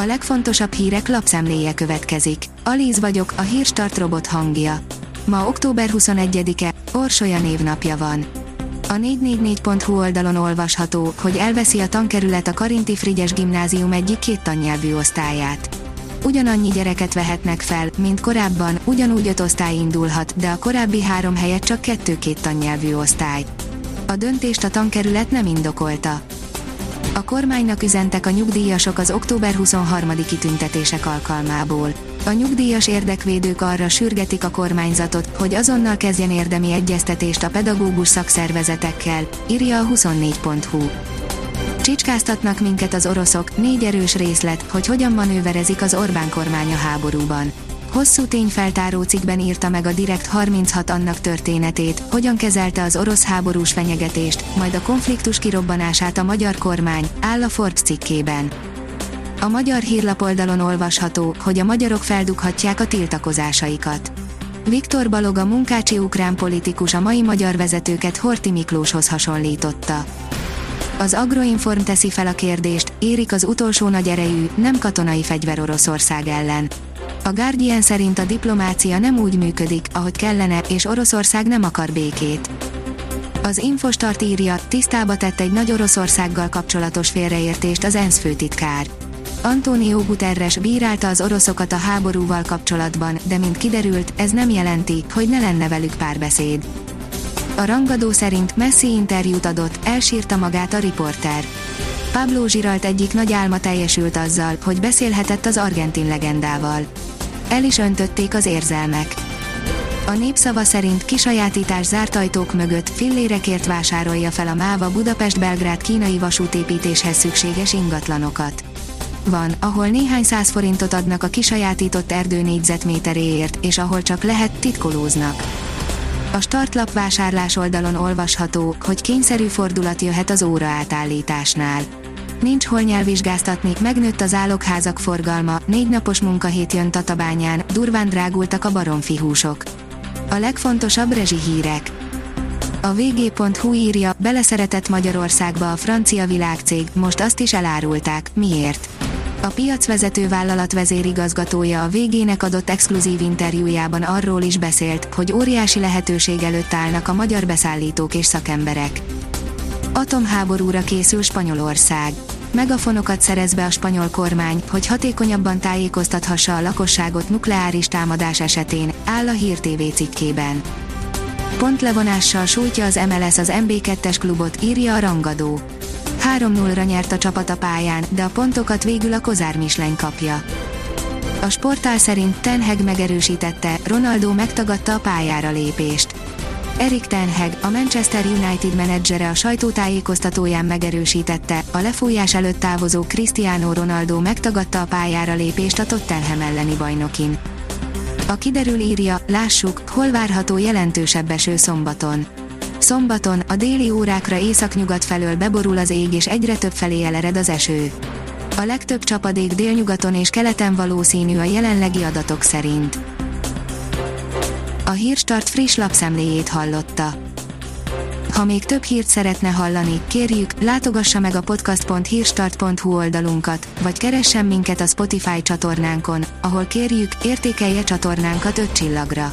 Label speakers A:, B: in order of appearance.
A: A legfontosabb hírek lapszemléje következik. Alíz vagyok, a hírstart robot hangja. Ma október 21-e, Orsolya névnapja van. A 444.hu oldalon olvasható, hogy elveszi a tankerület a Karinti Frigyes gimnázium egyik két tannyelvű osztályát. Ugyanannyi gyereket vehetnek fel, mint korábban, ugyanúgy öt osztály indulhat, de a korábbi három helyett csak kettő-két tannyelvű osztály. A döntést a tankerület nem indokolta. A kormánynak üzentek a nyugdíjasok az október 23-i tüntetések alkalmából. A nyugdíjas érdekvédők arra sürgetik a kormányzatot, hogy azonnal kezdjen érdemi egyeztetést a pedagógus szakszervezetekkel, írja a 24.hu. Csicskáztatnak minket az oroszok, négy erős részlet, hogy hogyan manőverezik az Orbán kormánya háborúban. Hosszú tényfeltáró cikkben írta meg a Direkt 36 annak történetét, hogyan kezelte az orosz háborús fenyegetést, majd a konfliktus kirobbanását a magyar kormány, áll a Forbes cikkében. A magyar hírlapoldalon olvasható, hogy a magyarok feldughatják a tiltakozásaikat. Viktor Balog a munkácsi ukrán politikus a mai magyar vezetőket Horti Miklóshoz hasonlította. Az Agroinform teszi fel a kérdést, érik az utolsó nagy erejű, nem katonai fegyver Oroszország ellen. A Guardian szerint a diplomácia nem úgy működik, ahogy kellene, és Oroszország nem akar békét. Az Infostart írja, tisztába tett egy nagy Oroszországgal kapcsolatos félreértést az ENSZ főtitkár. Antonio Guterres bírálta az oroszokat a háborúval kapcsolatban, de mint kiderült, ez nem jelenti, hogy ne lenne velük párbeszéd. A rangadó szerint Messi interjút adott, elsírta magát a riporter. Pablo Giralt egyik nagy álma teljesült azzal, hogy beszélhetett az argentin legendával. El is öntötték az érzelmek. A népszava szerint kisajátítás zárt ajtók mögött fillérekért vásárolja fel a MÁVA Budapest-Belgrád kínai vasútépítéshez szükséges ingatlanokat. Van, ahol néhány száz forintot adnak a kisajátított erdő négyzetméteréért, és ahol csak lehet, titkolóznak. A startlap vásárlás oldalon olvasható, hogy kényszerű fordulat jöhet az óra átállításnál. Nincs hol nyelvvizsgáztatni, megnőtt az álokházak forgalma, négy napos munkahét jön Tatabányán, durván drágultak a baromfi húsok. A legfontosabb rezsi hírek. A vg.hu írja, beleszeretett Magyarországba a francia világcég, most azt is elárulták, miért. A piacvezető vállalat vezérigazgatója a végének adott exkluzív interjújában arról is beszélt, hogy óriási lehetőség előtt állnak a magyar beszállítók és szakemberek. Atomháborúra készül Spanyolország. Megafonokat szerez be a spanyol kormány, hogy hatékonyabban tájékoztathassa a lakosságot nukleáris támadás esetén, áll a Hír TV cikkében. Pontlevonással sújtja az MLS az MB2-es klubot, írja a rangadó. 3-0-ra nyert a csapat a pályán, de a pontokat végül a Kozár Misleny kapja. A sportál szerint Ten Hag megerősítette, Ronaldo megtagadta a pályára lépést. Erik Ten Hag, a Manchester United menedzsere a sajtótájékoztatóján megerősítette, a lefújás előtt távozó Cristiano Ronaldo megtagadta a pályára lépést a Tottenham elleni bajnokin. A kiderül írja, lássuk, hol várható jelentősebb eső szombaton. Szombaton, a déli órákra északnyugat felől beborul az ég és egyre több felé elered az eső. A legtöbb csapadék délnyugaton és keleten valószínű a jelenlegi adatok szerint. A Hírstart friss lapszemléjét hallotta. Ha még több hírt szeretne hallani, kérjük, látogassa meg a podcast.hírstart.hu oldalunkat, vagy keressen minket a Spotify csatornánkon, ahol kérjük, értékelje csatornánkat 5 csillagra.